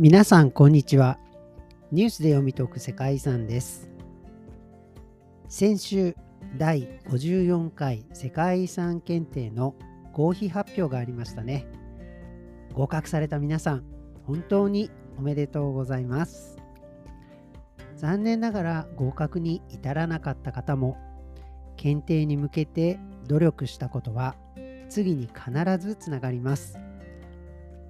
皆さんこんにちは。ニュースで読み解く世界遺産です。先週第54回世界遺産検定の合否発表がありましたね。合格された皆さん本当におめでとうございます。残念ながら合格に至らなかった方も検定に向けて努力したことは次に必ずつながります。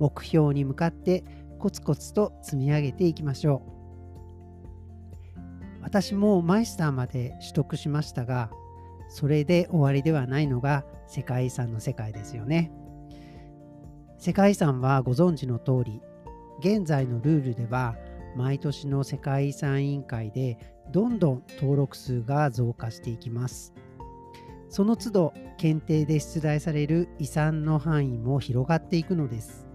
目標に向かってコツコツと積み上げていきましょう。私もマイスターまで取得しましたがそれで終わりではないのが世界遺産の世界ですよね。世界遺産はご存知の通り現在のルールでは毎年の世界遺産委員会でどんどん登録数が増加していきます。その都度検定で出題される遺産の範囲も広がっていくのです。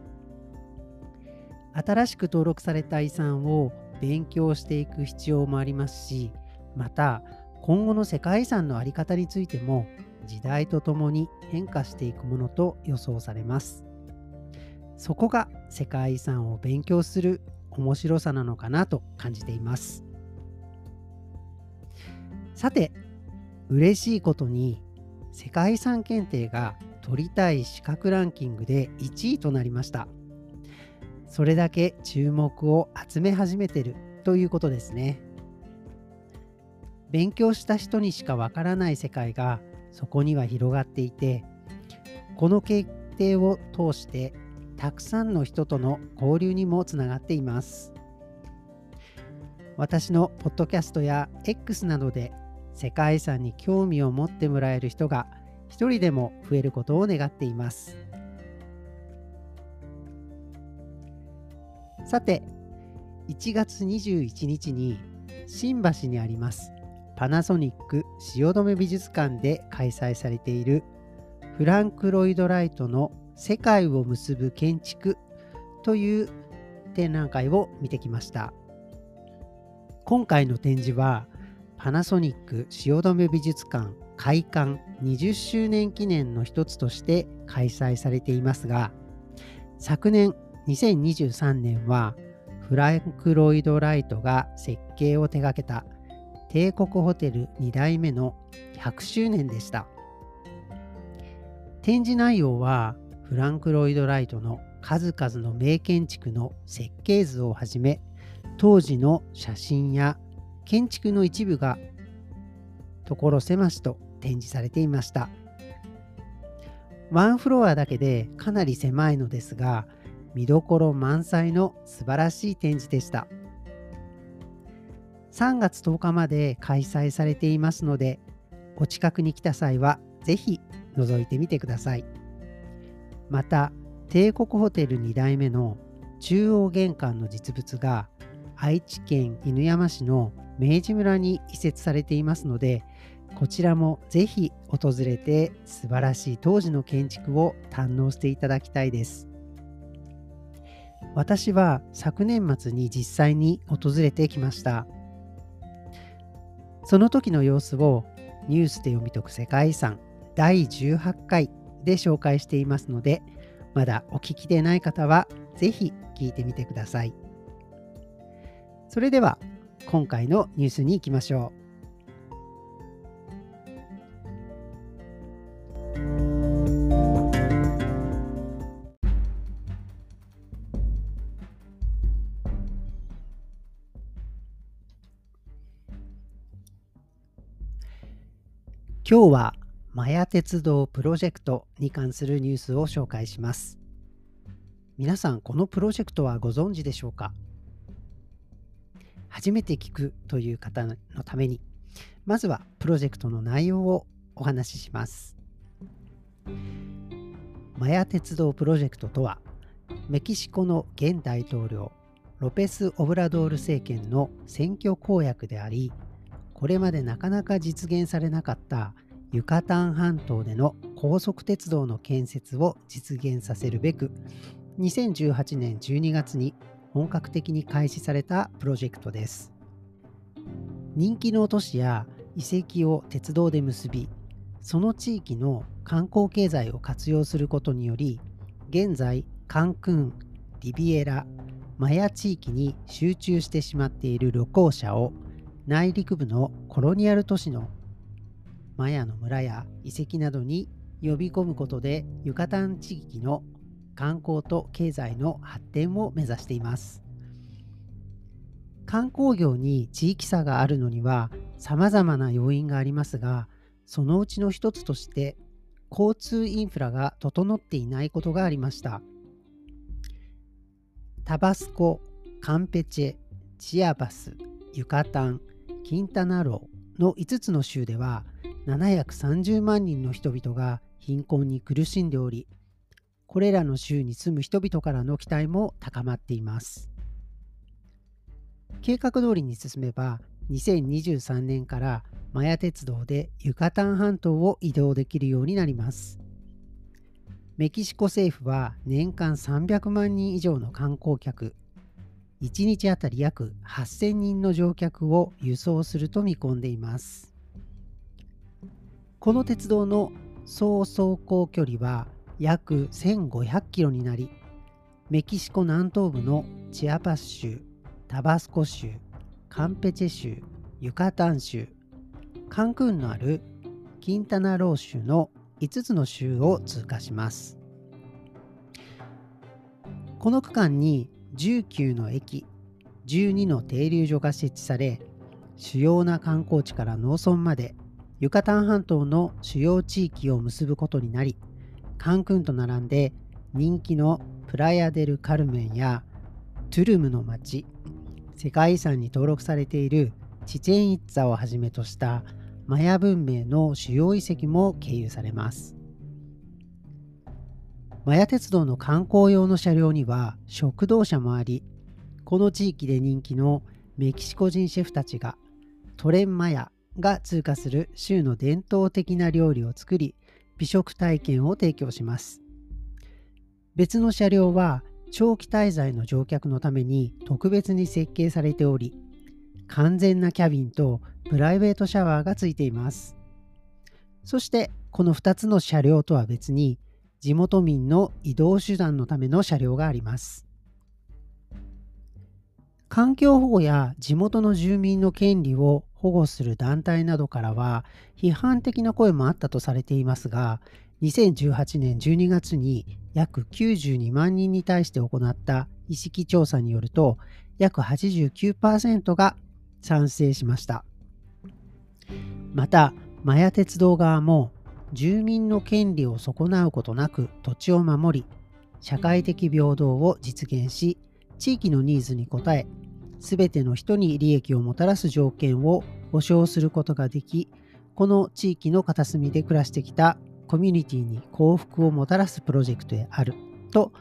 新しく登録された遺産を勉強していく必要もありますしまた今後の世界遺産の在り方についても時代とともに変化していくものと予想されますそこが世界遺産を勉強する面白さなのかなと感じていますさて嬉しいことに世界遺産検定が取りたい資格ランキングで1位となりました。それだけ注目を集め始めてるということですね。勉強した人にしかわからない世界がそこには広がっていてこの決定を通してたくさんの人との交流にもつながっています。私のポッドキャストや X などで世界遺産に興味を持ってもらえる人が一人でも増えることを願っています。さて、1月21日に新橋にありますパナソニック汐留美術館で開催されているフランク・ロイド・ライトの世界を結ぶ建築という展覧会を見てきました。今回の展示はパナソニック汐留美術館開館20周年記念の一つとして開催されていますが昨年2023年はフランク・ロイド・ライトが設計を手掛けた帝国ホテル2代目の100周年でした。展示内容はフランク・ロイド・ライトの数々の名建築の設計図をはじめ当時の写真や建築の一部が所狭しと展示されていました。ワンフロアだけでかなり狭いのですが見どころ満載の素晴らしい展示でした。3月10日まで開催されていますので、お近くに来た際はぜひ覗いてみてください。また、帝国ホテル2代目の中央玄関の実物が愛知県犬山市の明治村に移設されていますので、こちらもぜひ訪れて素晴らしい当時の建築を堪能していただきたいです。私は昨年末に実際に訪れてきました。その時の様子をニュースで読み解く世界遺産第18回で紹介していますので、まだお聞きでない方はぜひ聞いてみてください。それでは今回のニュースに行きましょう。今日はマヤ鉄道プロジェクトに関するニュースを紹介します。皆さんこのプロジェクトはご存知でしょうか？初めて聞くという方のためにまずはプロジェクトの内容をお話しします。マヤ鉄道プロジェクトとはメキシコの現大統領ロペス・オブラドール政権の選挙公約でありこれまでなかなか実現されなかったユカタン半島での高速鉄道の建設を実現させるべく2018年12月に本格的に開始されたプロジェクトです。人気の都市や遺跡を鉄道で結びその地域の観光経済を活用することにより現在カンクンリビエラマヤ地域に集中してしまっている旅行者を内陸部のコロニアル都市のマヤの村や遺跡などに呼び込むことでユカタン地域の観光と経済の発展を目指しています。観光業に地域差があるのには様々な要因がありますがそのうちの一つとして交通インフラが整っていないことがありました。タバスコ、カンペチェ、チアバス、ユカタン、キンタナローの5つの州では730万人の人々が貧困に苦しんでおりこれらの州に住む人々からの期待も高まっています。計画通りに進めば2023年からマヤ鉄道でユカタン半島を移動できるようになります。メキシコ政府は年間300万人以上の観光客1日あたり約8000人の乗客を輸送すると見込んでいます。この鉄道の総走行距離は約1500キロになりメキシコ南東部のチアパス州タバスコ州カンペチェ州ユカタン州カンクンのあるキンタナロー州の5つの州を通過します。この区間に19の駅12の停留所が設置され主要な観光地から農村までユカタン半島の主要地域を結ぶことになりカンクンと並んで人気のプラヤデル・カルメンやトゥルムの町世界遺産に登録されているチチェンイッツァをはじめとしたマヤ文明の主要遺跡も経由されます。マヤ鉄道の観光用の車両には食堂車もありこの地域で人気のメキシコ人シェフたちがトレンマヤが通過する州の伝統的な料理を作り美食体験を提供します。別の車両は長期滞在の乗客のために特別に設計されており完全なキャビンとプライベートシャワーがついています。そしてこの2つの車両とは別に地元民の移動手段のための車両があります。環境保護や地元の住民の権利を保護する団体などからは批判的な声もあったとされていますが2018年12月に約92万人に対して行った意識調査によると約89%が賛成しました。またマヤ鉄道側も住民の権利を損なうことなく土地を守り社会的平等を実現し地域のニーズに応え全ての人に利益をもたらす条件を保障することができこの地域の片隅で暮らしてきたコミュニティに幸福をもたらすプロジェクトであると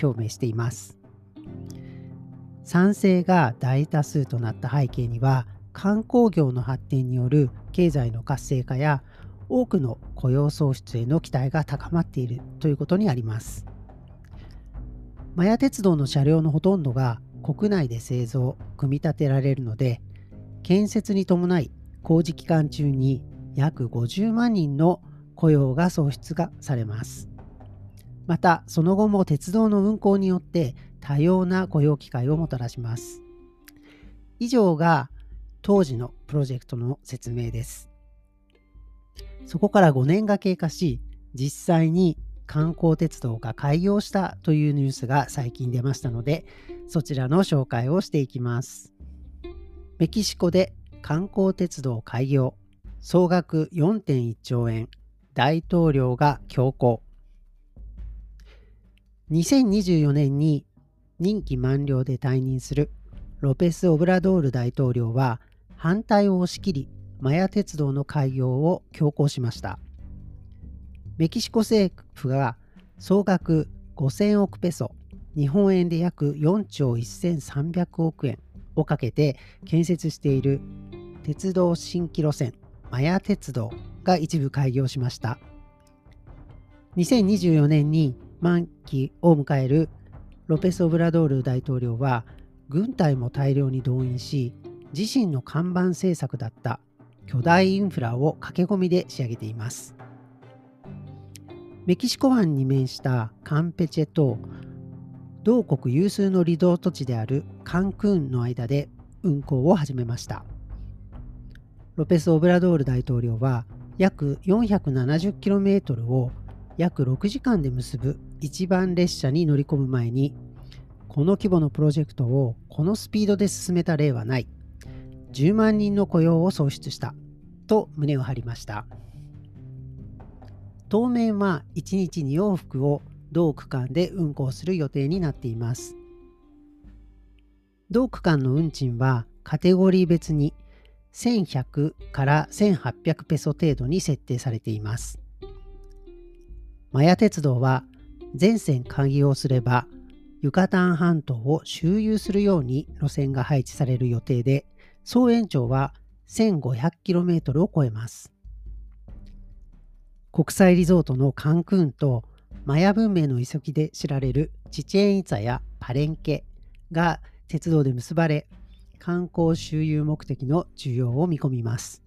表明しています。賛成が大多数となった背景には観光業の発展による経済の活性化や多くの雇用創出への期待が高まっているということにあります。マヤ鉄道の車両のほとんどが国内で製造、組み立てられるので、建設に伴い工事期間中に約50万人の雇用が創出がされます。また、その後も鉄道の運行によって多様な雇用機会をもたらします。以上が当時のプロジェクトの説明です。そこから5年が経過し、実際に観光鉄道が開業したというニュースが最近出ましたので、そちらの紹介をしていきます。メキシコで観光鉄道開業、総額4.1兆円、大統領が強行。2024年に任期満了で退任するロペス・オブラドール大統領は反対を押し切りマヤ鉄道の開業を強行しました。メキシコ政府が総額5000億ペソ、日本円で約4兆1300億円をかけて建設している鉄道新規路線マヤ鉄道が一部開業しました。2024年に満期を迎えるロペス・オブラドール大統領は軍隊も大量に動員し自身の看板政策だった巨大インフラを駆け込みで仕上げています。メキシコ湾に面したカンペチェと同国有数のリゾート地であるカンクーンの間で運行を始めました。ロペス・オブラドール大統領は約 470km を約6時間で結ぶ一番列車に乗り込む前にこの規模のプロジェクトをこのスピードで進めた例はない。10万人の雇用を創出した。と胸を張りました。当面は1日2往復を同区間で運行する予定になっています。同区間の運賃はカテゴリー別に1100から1800ペソ程度に設定されています。マヤ鉄道は全線開業すればユカタン半島を周遊するように路線が配置される予定で総延長は 1500km を超えます。国際リゾートのカンクーンとマヤ文明の遺跡で知られるチチェンイツァやパレンケが鉄道で結ばれ観光周遊目的の需要を見込みます。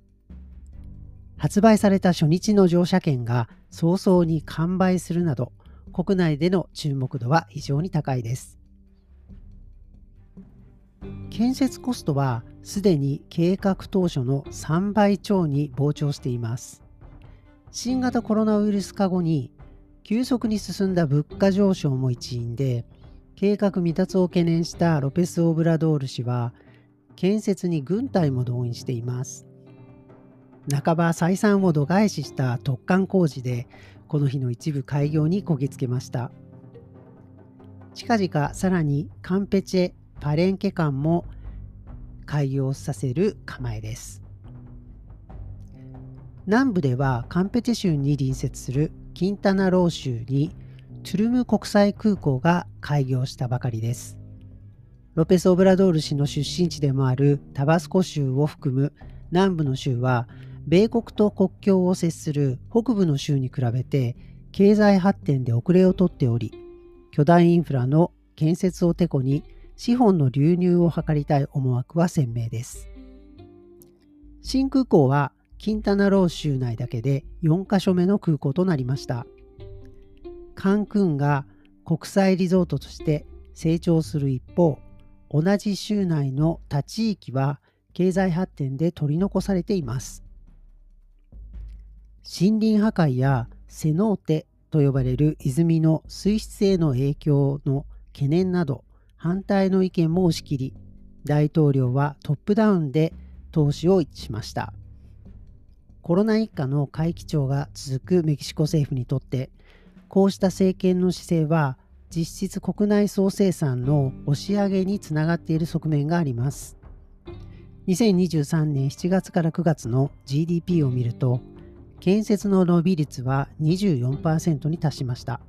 発売された初日の乗車券が早々に完売するなど国内での注目度は非常に高いです。建設コストはすでに計画当初の3倍超に膨張しています。新型コロナウイルス化後に急速に進んだ物価上昇も一因で計画未達を懸念したロペス・オブラドール氏は建設に軍隊も動員しています。半ば採算を度外視した突貫工事でこの日の一部開業にこぎつけました。近々さらにカンペチェ・パレンケ間も開業させる構えです。南部ではカンペチェ州に隣接するキンタナロー州にトゥルム国際空港が開業したばかりです。ロペス・オブラドール氏の出身地でもあるタバスコ州を含む南部の州は米国と国境を接する北部の州に比べて経済発展で遅れをとっており巨大インフラの建設をてこに資本の流入を図りたい思惑は鮮明です。新空港はキンタナロー州内だけで4カ所目の空港となりましたカンクンが国際リゾートとして成長する一方同じ州内の他地域は経済発展で取り残されています。森林破壊やセノーテと呼ばれる泉の水質への影響の懸念など反対の意見も押し切り大統領はトップダウンで投資を一致しましたコロナ一家の会期長が続くメキシコ政府にとってこうした政権の姿勢は実質国内総生産の押し上げにつながっている側面があります。2023年7月から9月の GDP を見ると、建設の伸び率は24%に達しました。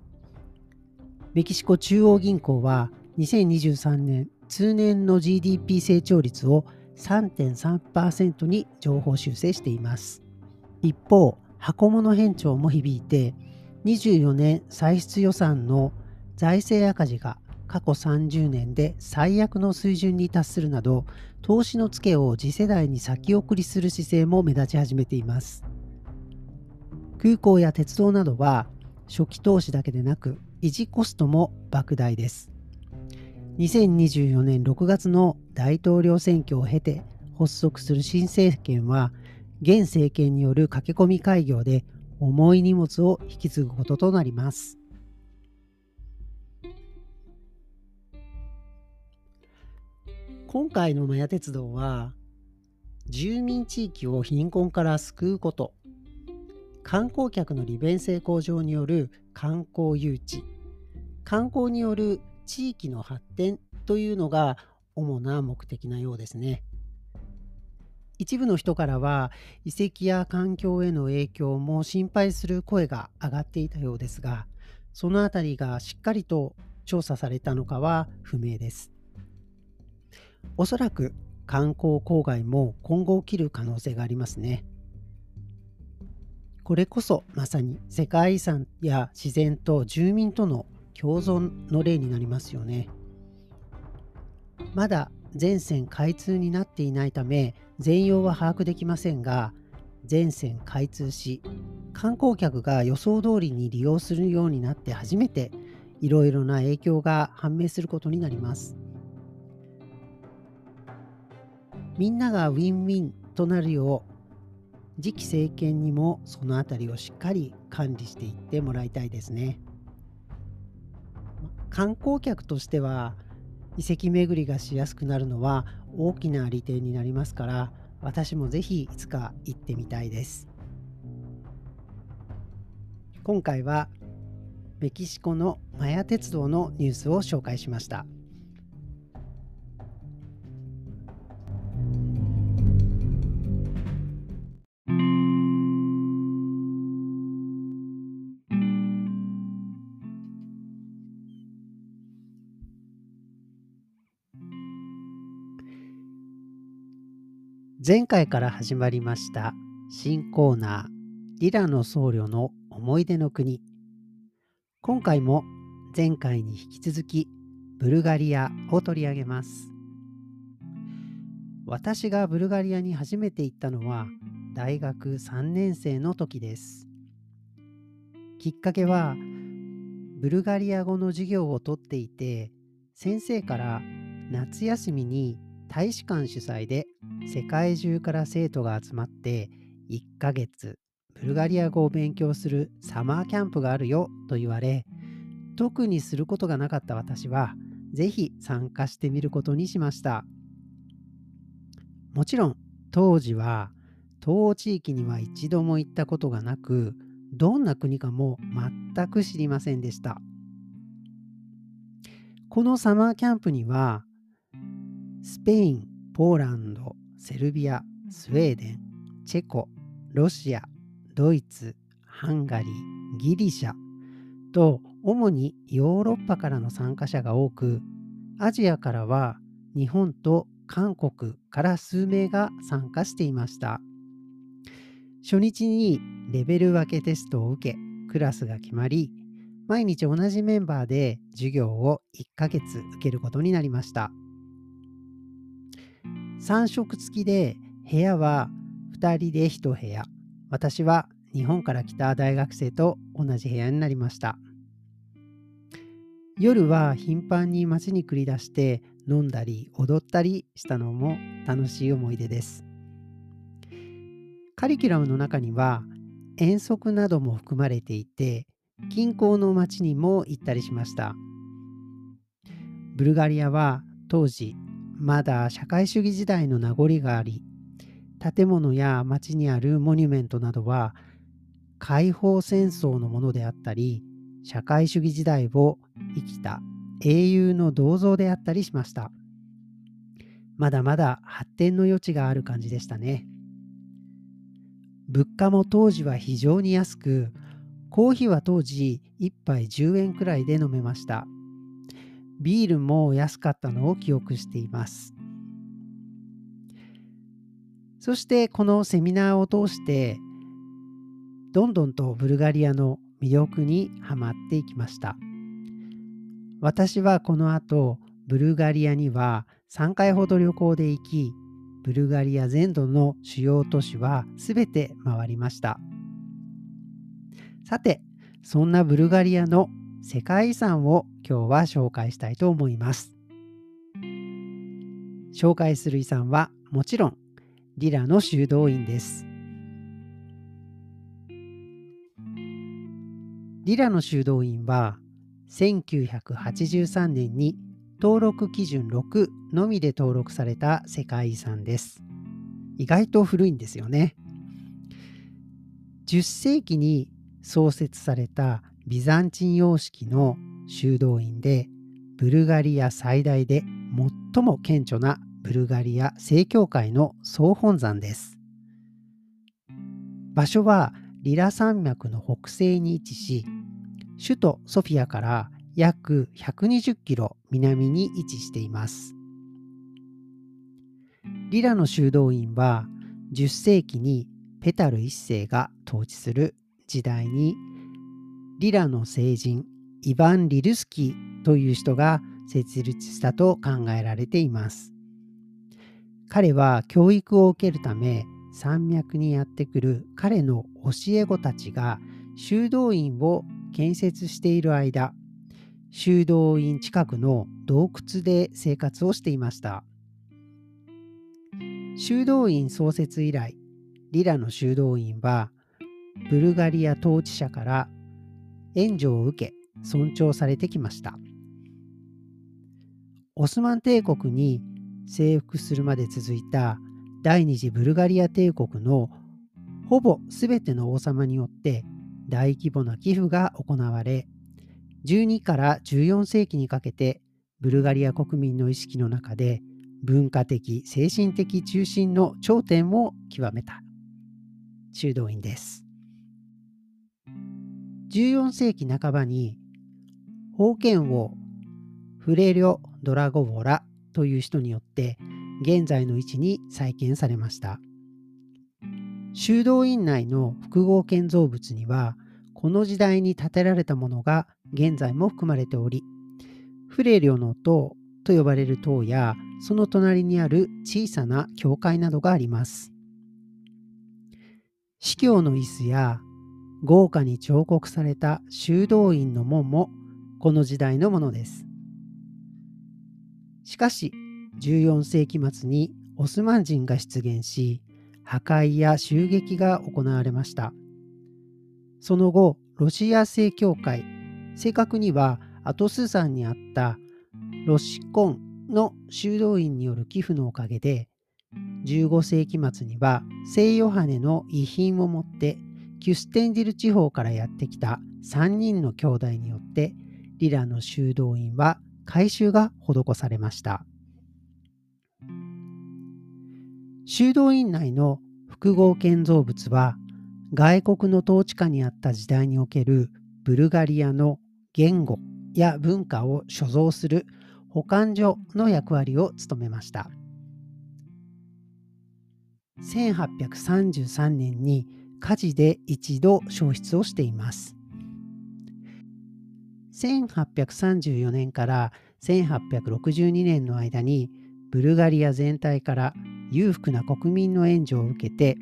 メキシコ中央銀行は2023年通年の GDP 成長率を3.3%に情報修正しています。一方、箱物変調も響いて、24年歳出予算の財政赤字が過去30年で最悪の水準に達するなど投資のツケを次世代に先送りする姿勢も目立ち始めています。空港や鉄道などは初期投資だけでなく維持コストも莫大です。2024年6月の大統領選挙を経て発足する新政権は現政権による駆け込み開業で重い荷物を引き継ぐこととなります。今回のマヤ鉄道は住民地域を貧困から救うこと観光客の利便性向上による観光誘致観光による地域の発展というのが主な目的なようですね。一部の人からは遺跡や環境への影響も心配する声が上がっていたようですがそのあたりがしっかりと調査されたのかは不明ですおそらく観光郊外も今後起きる可能性がありますね。これこそまさに世界遺産や自然と住民との共存の例になりますよね。まだ全線開通になっていないため全容は把握できませんが全線開通し観光客が予想通りに利用するようになって初めていろいろな影響が判明することになります。みんながウィンウィンとなるよう次期政権にもその辺りをしっかり管理していってもらいたいですね。観光客としては遺跡巡りがしやすくなるのは大きな利点になりますから私もぜひいつか行ってみたいです。今回はメキシコのマヤ鉄道のニュースを紹介しました。前回から始まりました新コーナーリラの僧侶の思い出の国。今回も前回に引き続きブルガリアを取り上げます。私がブルガリアに初めて行ったのは大学3年生の時です。きっかけはブルガリア語の授業をとっていて先生から夏休みに大使館主催で世界中から生徒が集まって1ヶ月ブルガリア語を勉強するサマーキャンプがあるよと言われ特にすることがなかった私はぜひ参加してみることにしました。もちろん当時は東欧地域には一度も行ったことがなくどんな国かも全く知りませんでした。このサマーキャンプにはスペイン、ポーランド、セルビア、スウェーデン、チェコ、ロシア、ドイツ、ハンガリー、ギリシャと主にヨーロッパからの参加者が多くアジアからは日本と韓国から数名が参加していました。初日にレベル分けテストを受けクラスが決まり毎日同じメンバーで授業を1ヶ月受けることになりました。3食付きで部屋は2人で1部屋私は日本から来た大学生と同じ部屋になりました。夜は頻繁に街に繰り出して飲んだり踊ったりしたのも楽しい思い出です。カリキュラムの中には遠足なども含まれていて近郊の町にも行ったりしました。ブルガリアは当時まだ社会主義時代の名残があり建物や町にあるモニュメントなどは解放戦争のものであったり社会主義時代を生きた英雄の銅像であったりしました。まだまだ発展の余地がある感じでしたね。物価も当時は非常に安くコーヒーは当時1杯10円くらいで飲めました。ビールも安かったのを記憶しています。そしてこのセミナーを通してどんどんとブルガリアの魅力にはまっていきました。私はこの後ブルガリアには3回ほど旅行で行きブルガリア全土の主要都市は全て回りました。さてそんなブルガリアの世界遺産を今日は紹介したいと思います。紹介する遺産はもちろんリラの修道院です。リラの修道院は1983年に登録基準6のみで登録された世界遺産です。意外と古いんですよね。10世紀に創設されたビザンチン様式の修道院でブルガリア最大で最も顕著なブルガリア正教会の総本山です。場所はリラ山脈の北西に位置し、首都ソフィアから約120キロ南に位置しています。リラの修道院は10世紀にペタル1世が統治する時代にリラの聖人イヴァン・リルスキーという人が設立したと考えられています。彼は教育を受けるため山脈にやってくる彼の教え子たちが修道院を建設している間修道院近くの洞窟で生活をしていました。修道院創設以来、リラの修道院はブルガリア統治者から援助を受け尊重されてきました。オスマン帝国に征服するまで続いた第二次ブルガリア帝国のほぼ全ての王様によって大規模な寄付が行われ12から14世紀にかけてブルガリア国民の意識の中で文化的精神的中心の頂点を極めた修道院です14世紀半ばに封建王フレリョ・ドラゴボラという人によって現在の位置に再建されました。修道院内の複合建造物にはこの時代に建てられたものが現在も含まれておりフレリョの塔と呼ばれる塔やその隣にある小さな教会などがあります。司教の椅子や豪華に彫刻された修道院の門もこの時代のものです。しかし14世紀末にオスマン人が出現し破壊や襲撃が行われました。その後ロシア正教会正確にはアトス山にあったロシコンの修道院による寄付のおかげで15世紀末には聖ヨハネの遺品を持ってキュステンディル地方からやってきた3人の兄弟によってリラの修道院は改修が施されました。修道院内の複合建造物は外国の統治下にあった時代におけるブルガリアの言語や文化を所蔵する保管所の役割を務めました。1833年に火事で一度消失をしています。1834年から1862年の間にブルガリア全体から裕福な国民の援助を受けて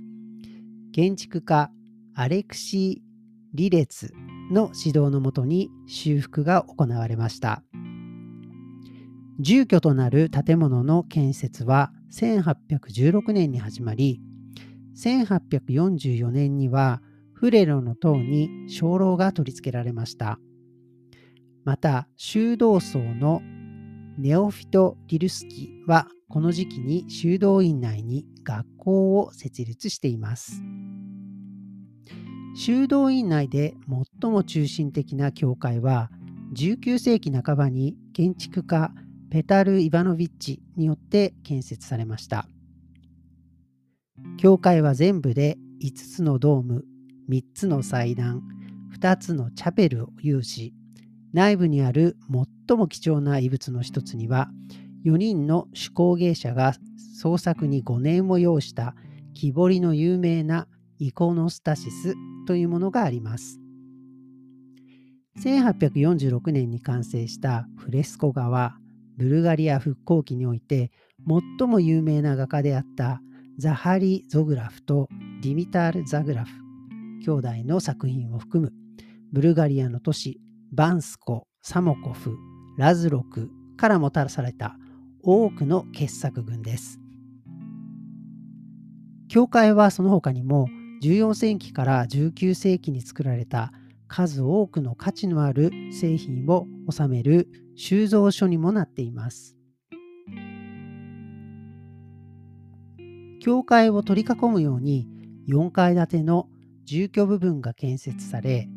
建築家アレクシー・リレツの指導のもとに修復が行われました。住居となる建物の建設は1816年に始まり1844年にはフレロの塔に鐘楼が取り付けられましたまた修道僧のネオフィト・リルスキはこの時期に修道院内に学校を設立しています。修道院内で最も中心的な教会は19世紀半ばに建築家ペタル・イバノビッチによって建設されました。教会は全部で5つのドーム、3つの祭壇、2つのチャペルを有し、内部にある最も貴重な遺物の一つには4人の手工芸者が創作に5年を要した木彫りの有名なイコノスタシスというものがあります。1846年に完成したフレスコ画はブルガリア復興期において最も有名な画家であったザハリ・ゾグラフとディミタール・ザグラフ兄弟の作品を含むブルガリアの都市バンスコ、サモコフ、ラズロクからもたらされた多くの傑作群です。教会はその他にも14世紀から19世紀に作られた数多くの価値のある製品を収める収蔵所にもなっています。教会を取り囲むように4階建ての住居部分が建設され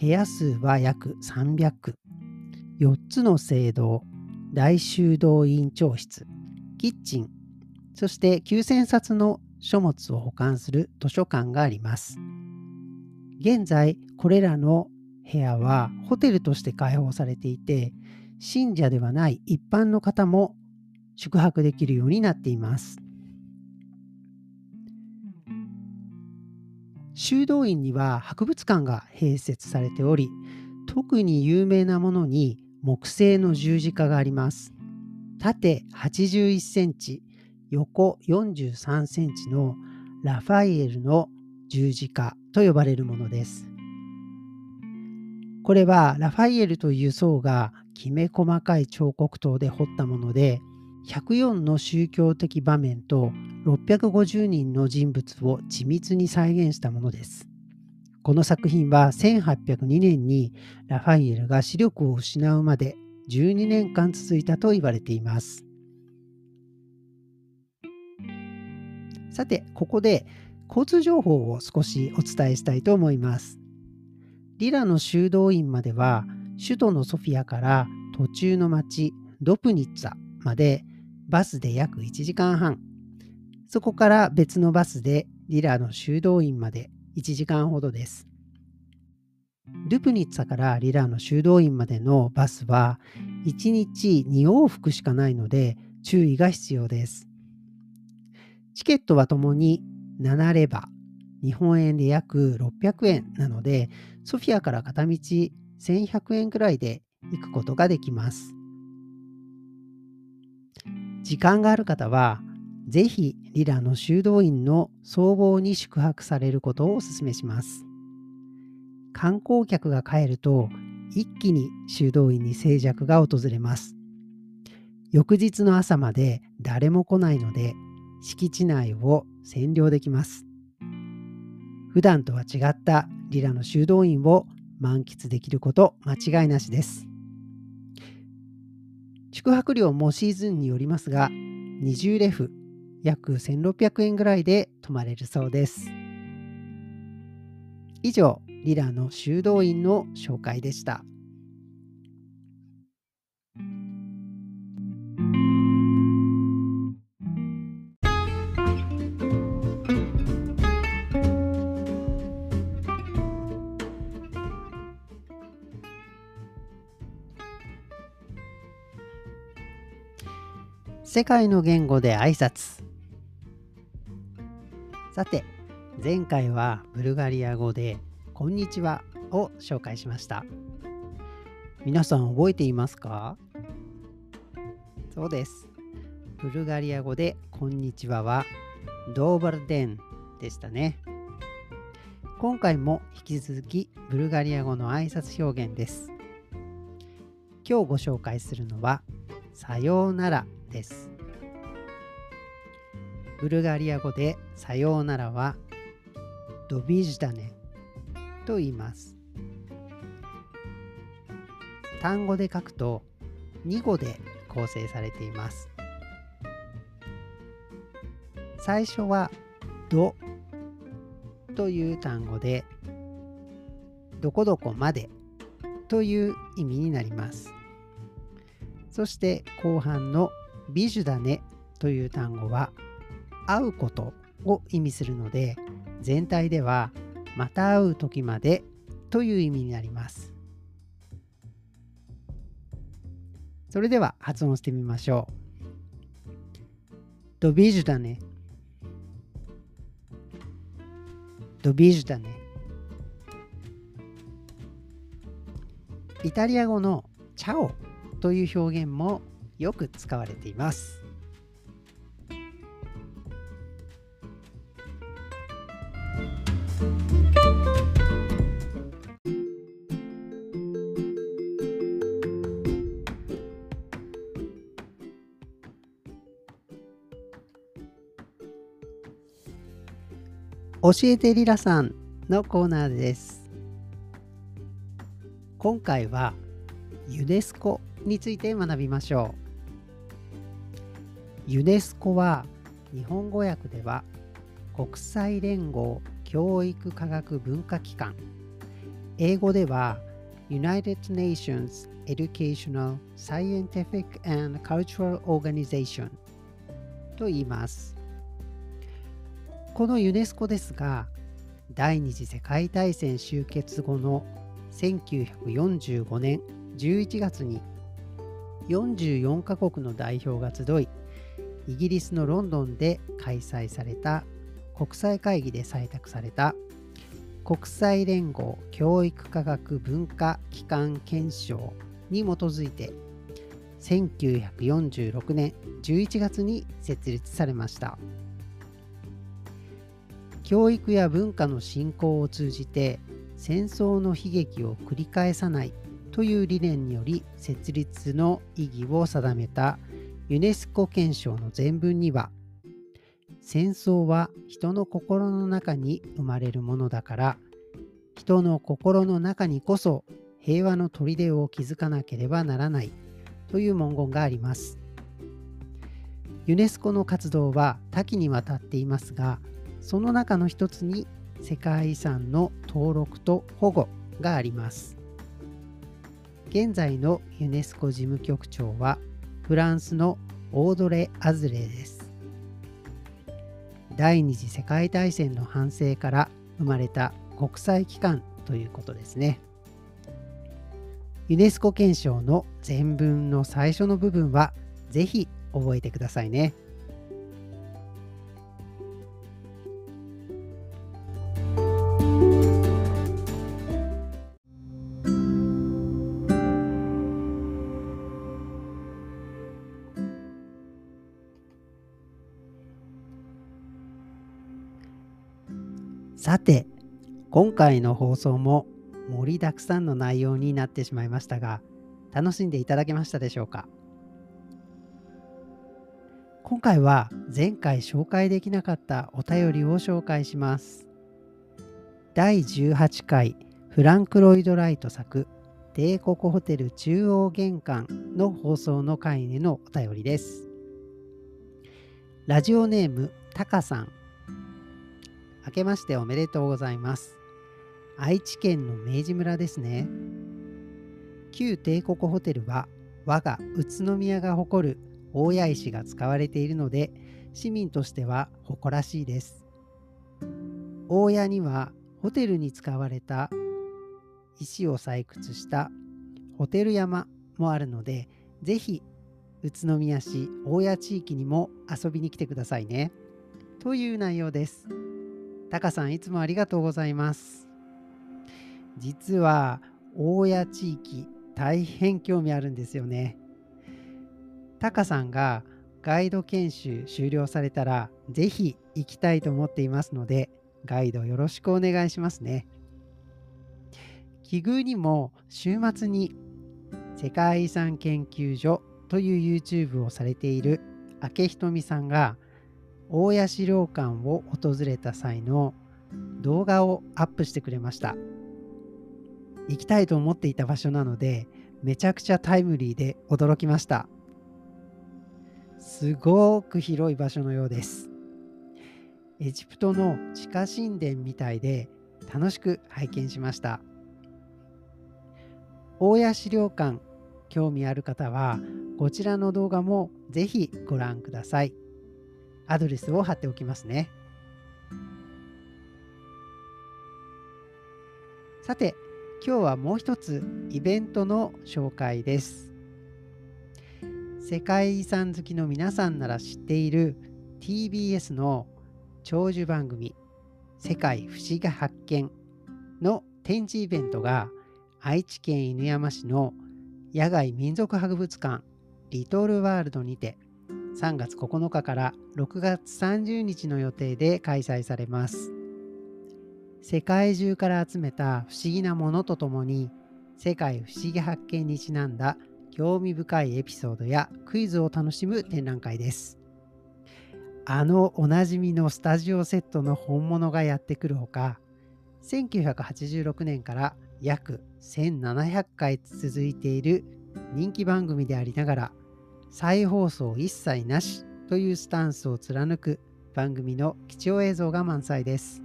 部屋数は約300 4つの聖堂大修道院長室キッチンそして9000冊の書物を保管する図書館があります。現在これらの部屋はホテルとして開放されていて信者ではない一般の方も宿泊できるようになっています。修道院には博物館が併設されており特に有名なものに木製の十字架があります。縦81センチ横43センチのラファイエルの十字架と呼ばれるものです。これはラファイエルという層がきめ細かい彫刻刀で彫ったもので104の宗教的場面と650人の人物を緻密に再現したものです。この作品は1802年にラファイエルが視力を失うまで12年間続いたと言われています。さて、ここで交通情報を少しお伝えしたいと思います。リラの修道院までは首都のソフィアから途中の町ドプニッツァまでバスで約1時間半そこから別のバスでリラの修道院まで1時間ほどですドゥプニッツァからリラの修道院までのバスは1日2往復しかないので注意が必要ですチケットはともに7レバ日本円で約600円なのでソフィアから片道1100円くらいで行くことができます。時間がある方は、ぜひリラの修道院の総合に宿泊されることをお勧めします。観光客が帰ると、一気に修道院に静寂が訪れます。翌日の朝まで誰も来ないので、敷地内を占領できます。普段とは違ったリラの修道院を満喫できること間違いなしです。宿泊料もシーズンによりますが、20レフ約1600円ぐらいで泊まれるそうです。以上、リラの修道院の紹介でした。世界の言語で挨拶さて前回はブルガリア語で「こんにちは」を紹介しました。皆さん覚えていますか？そうです。ブルガリア語で「こんにちは」はドーバルデンでしたね。今回も引き続きブルガリア語の挨拶表現です。今日ご紹介するのはさようならです。ブルガリア語でさようならはドビジダネと言います。単語で書くと2語で構成されています。最初はどという単語でどこどこまでという意味になります。そして後半のビジュダネという単語は会うことを意味するので全体ではまた会う時までという意味になります。それでは発音してみましょう。ドビジュダネドビジュダネイタリア語のチャオという表現もよく使われています。教えてリラさんのコーナーです。今回はユネスコについて学びましょう。ユネスコは日本語訳では国際連合教育科学文化機関英語では United Nations Educational Scientific and Cultural Organization と言いますこのユネスコですが第二次世界大戦終結後の1945年11月に44カ国の代表が集いイギリスのロンドンで開催された国際会議で採択された国際連合教育科学文化機関憲章に基づいて1946年11月に設立されました。教育や文化の振興を通じて戦争の悲劇を繰り返さないという理念により設立の意義を定めたユネスコ憲章の前文には戦争は人の心の中に生まれるものだから人の心の中にこそ平和の砦を築かなければならないという文言があります。ユネスコの活動は多岐にわたっていますがその中の一つに世界遺産の登録と保護があります。現在のユネスコ事務局長はフランスのオードレ・アズレです。第二次世界大戦の反省から生まれた国際機関ということですね。ユネスコ憲章の全文の最初の部分はぜひ覚えてくださいね。て今回の放送も盛りだくさんの内容になってしまいましたが楽しんでいただけましたでしょうか？今回は前回紹介できなかったお便りを紹介します。第18回フランク・ロイド・ライト作帝国ホテル中央玄関の放送の回でのお便りです。ラジオネームタカさん。明けましておめでとうございます。愛知県の明治村ですね。旧帝国ホテルは我が宇都宮が誇る大谷石が使われているので市民としては誇らしいです。大谷にはホテルに使われた石を採掘したホテル山もあるのでぜひ宇都宮市大谷地域にも遊びに来てくださいね。という内容です。タカさんいつもありがとうございます。実は大谷地域大変興味あるんですよね。タカさんがガイド研修終了されたら、ぜひ行きたいと思っていますので、ガイドよろしくお願いしますね。奇遇にも週末に世界遺産研究所という YouTube をされている明ひとみさんが大谷資料館を訪れた際の動画をアップしてくれました。行きたいと思っていた場所なのでめちゃくちゃタイムリーで驚きました。すごく広い場所のようです。エジプトの地下神殿みたいで楽しく拝見しました。大谷資料館興味ある方はこちらの動画もぜひご覧ください。アドレスを貼っておきますね。さて、今日はもう一つイベントの紹介です。世界遺産好きの皆さんなら知っている TBS の長寿番組「世界不思議発見」の展示イベントが愛知県犬山市の野外民族博物館リトルワールドにて3月9日から6月30日の予定で開催されます。世界中から集めた不思議なものとともに世界不思議発見にちなんだ興味深いエピソードやクイズを楽しむ展覧会です。あのおなじみのスタジオセットの本物がやってくるほか、1986年から約1700回続いている人気番組でありながら、再放送一切なしというスタンスを貫く番組の貴重映像が満載です。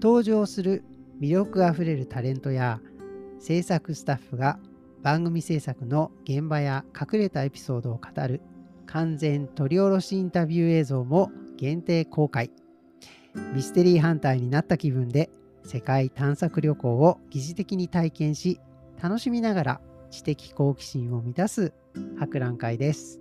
登場する魅力あふれるタレントや制作スタッフが番組制作の現場や隠れたエピソードを語る完全取り下ろしインタビュー映像も限定公開ミステリーハンターになった気分で世界探索旅行を疑似的に体験し楽しみながら知的好奇心を満たす博覧会です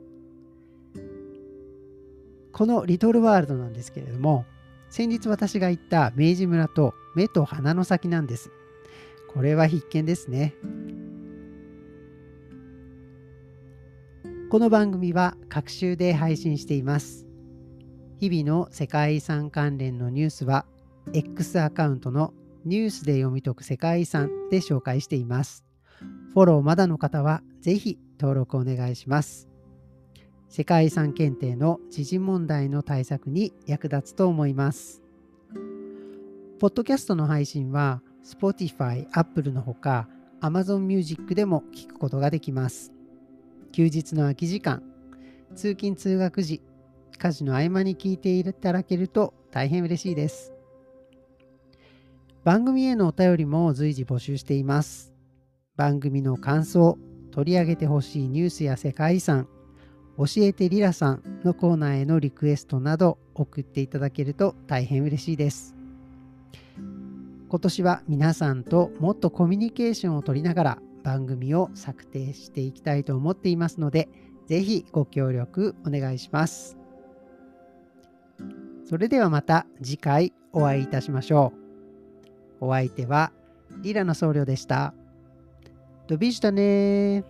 このリトルワールドなんですけれども先日私が行った明治村と目と鼻の先なんですこれは必見ですねこの番組は各週で配信しています。日々の世界遺産関連のニュースは X アカウントのニュースで読み解く世界遺産で紹介しています。フォローまだの方はぜひ登録お願いします。世界遺産検定の時事問題の対策に役立つと思います。ポッドキャストの配信は Spotify、Apple のほか Amazon Music でも聞くことができます。休日の空き時間、通勤通学時、家事の合間に聞いていただけると大変嬉しいです。番組へのお便りも随時募集しています。番組の感想、取り上げてほしいニュースや世界遺産、教えてリラさんのコーナーへのリクエストなど送っていただけると大変嬉しいです。今年は皆さんともっとコミュニケーションを取りながら番組を策定していきたいと思っていますので、ぜひご協力お願いします。それではまた次回お会いいたしましょう。お相手はリラの僧侶でした。ドビジだね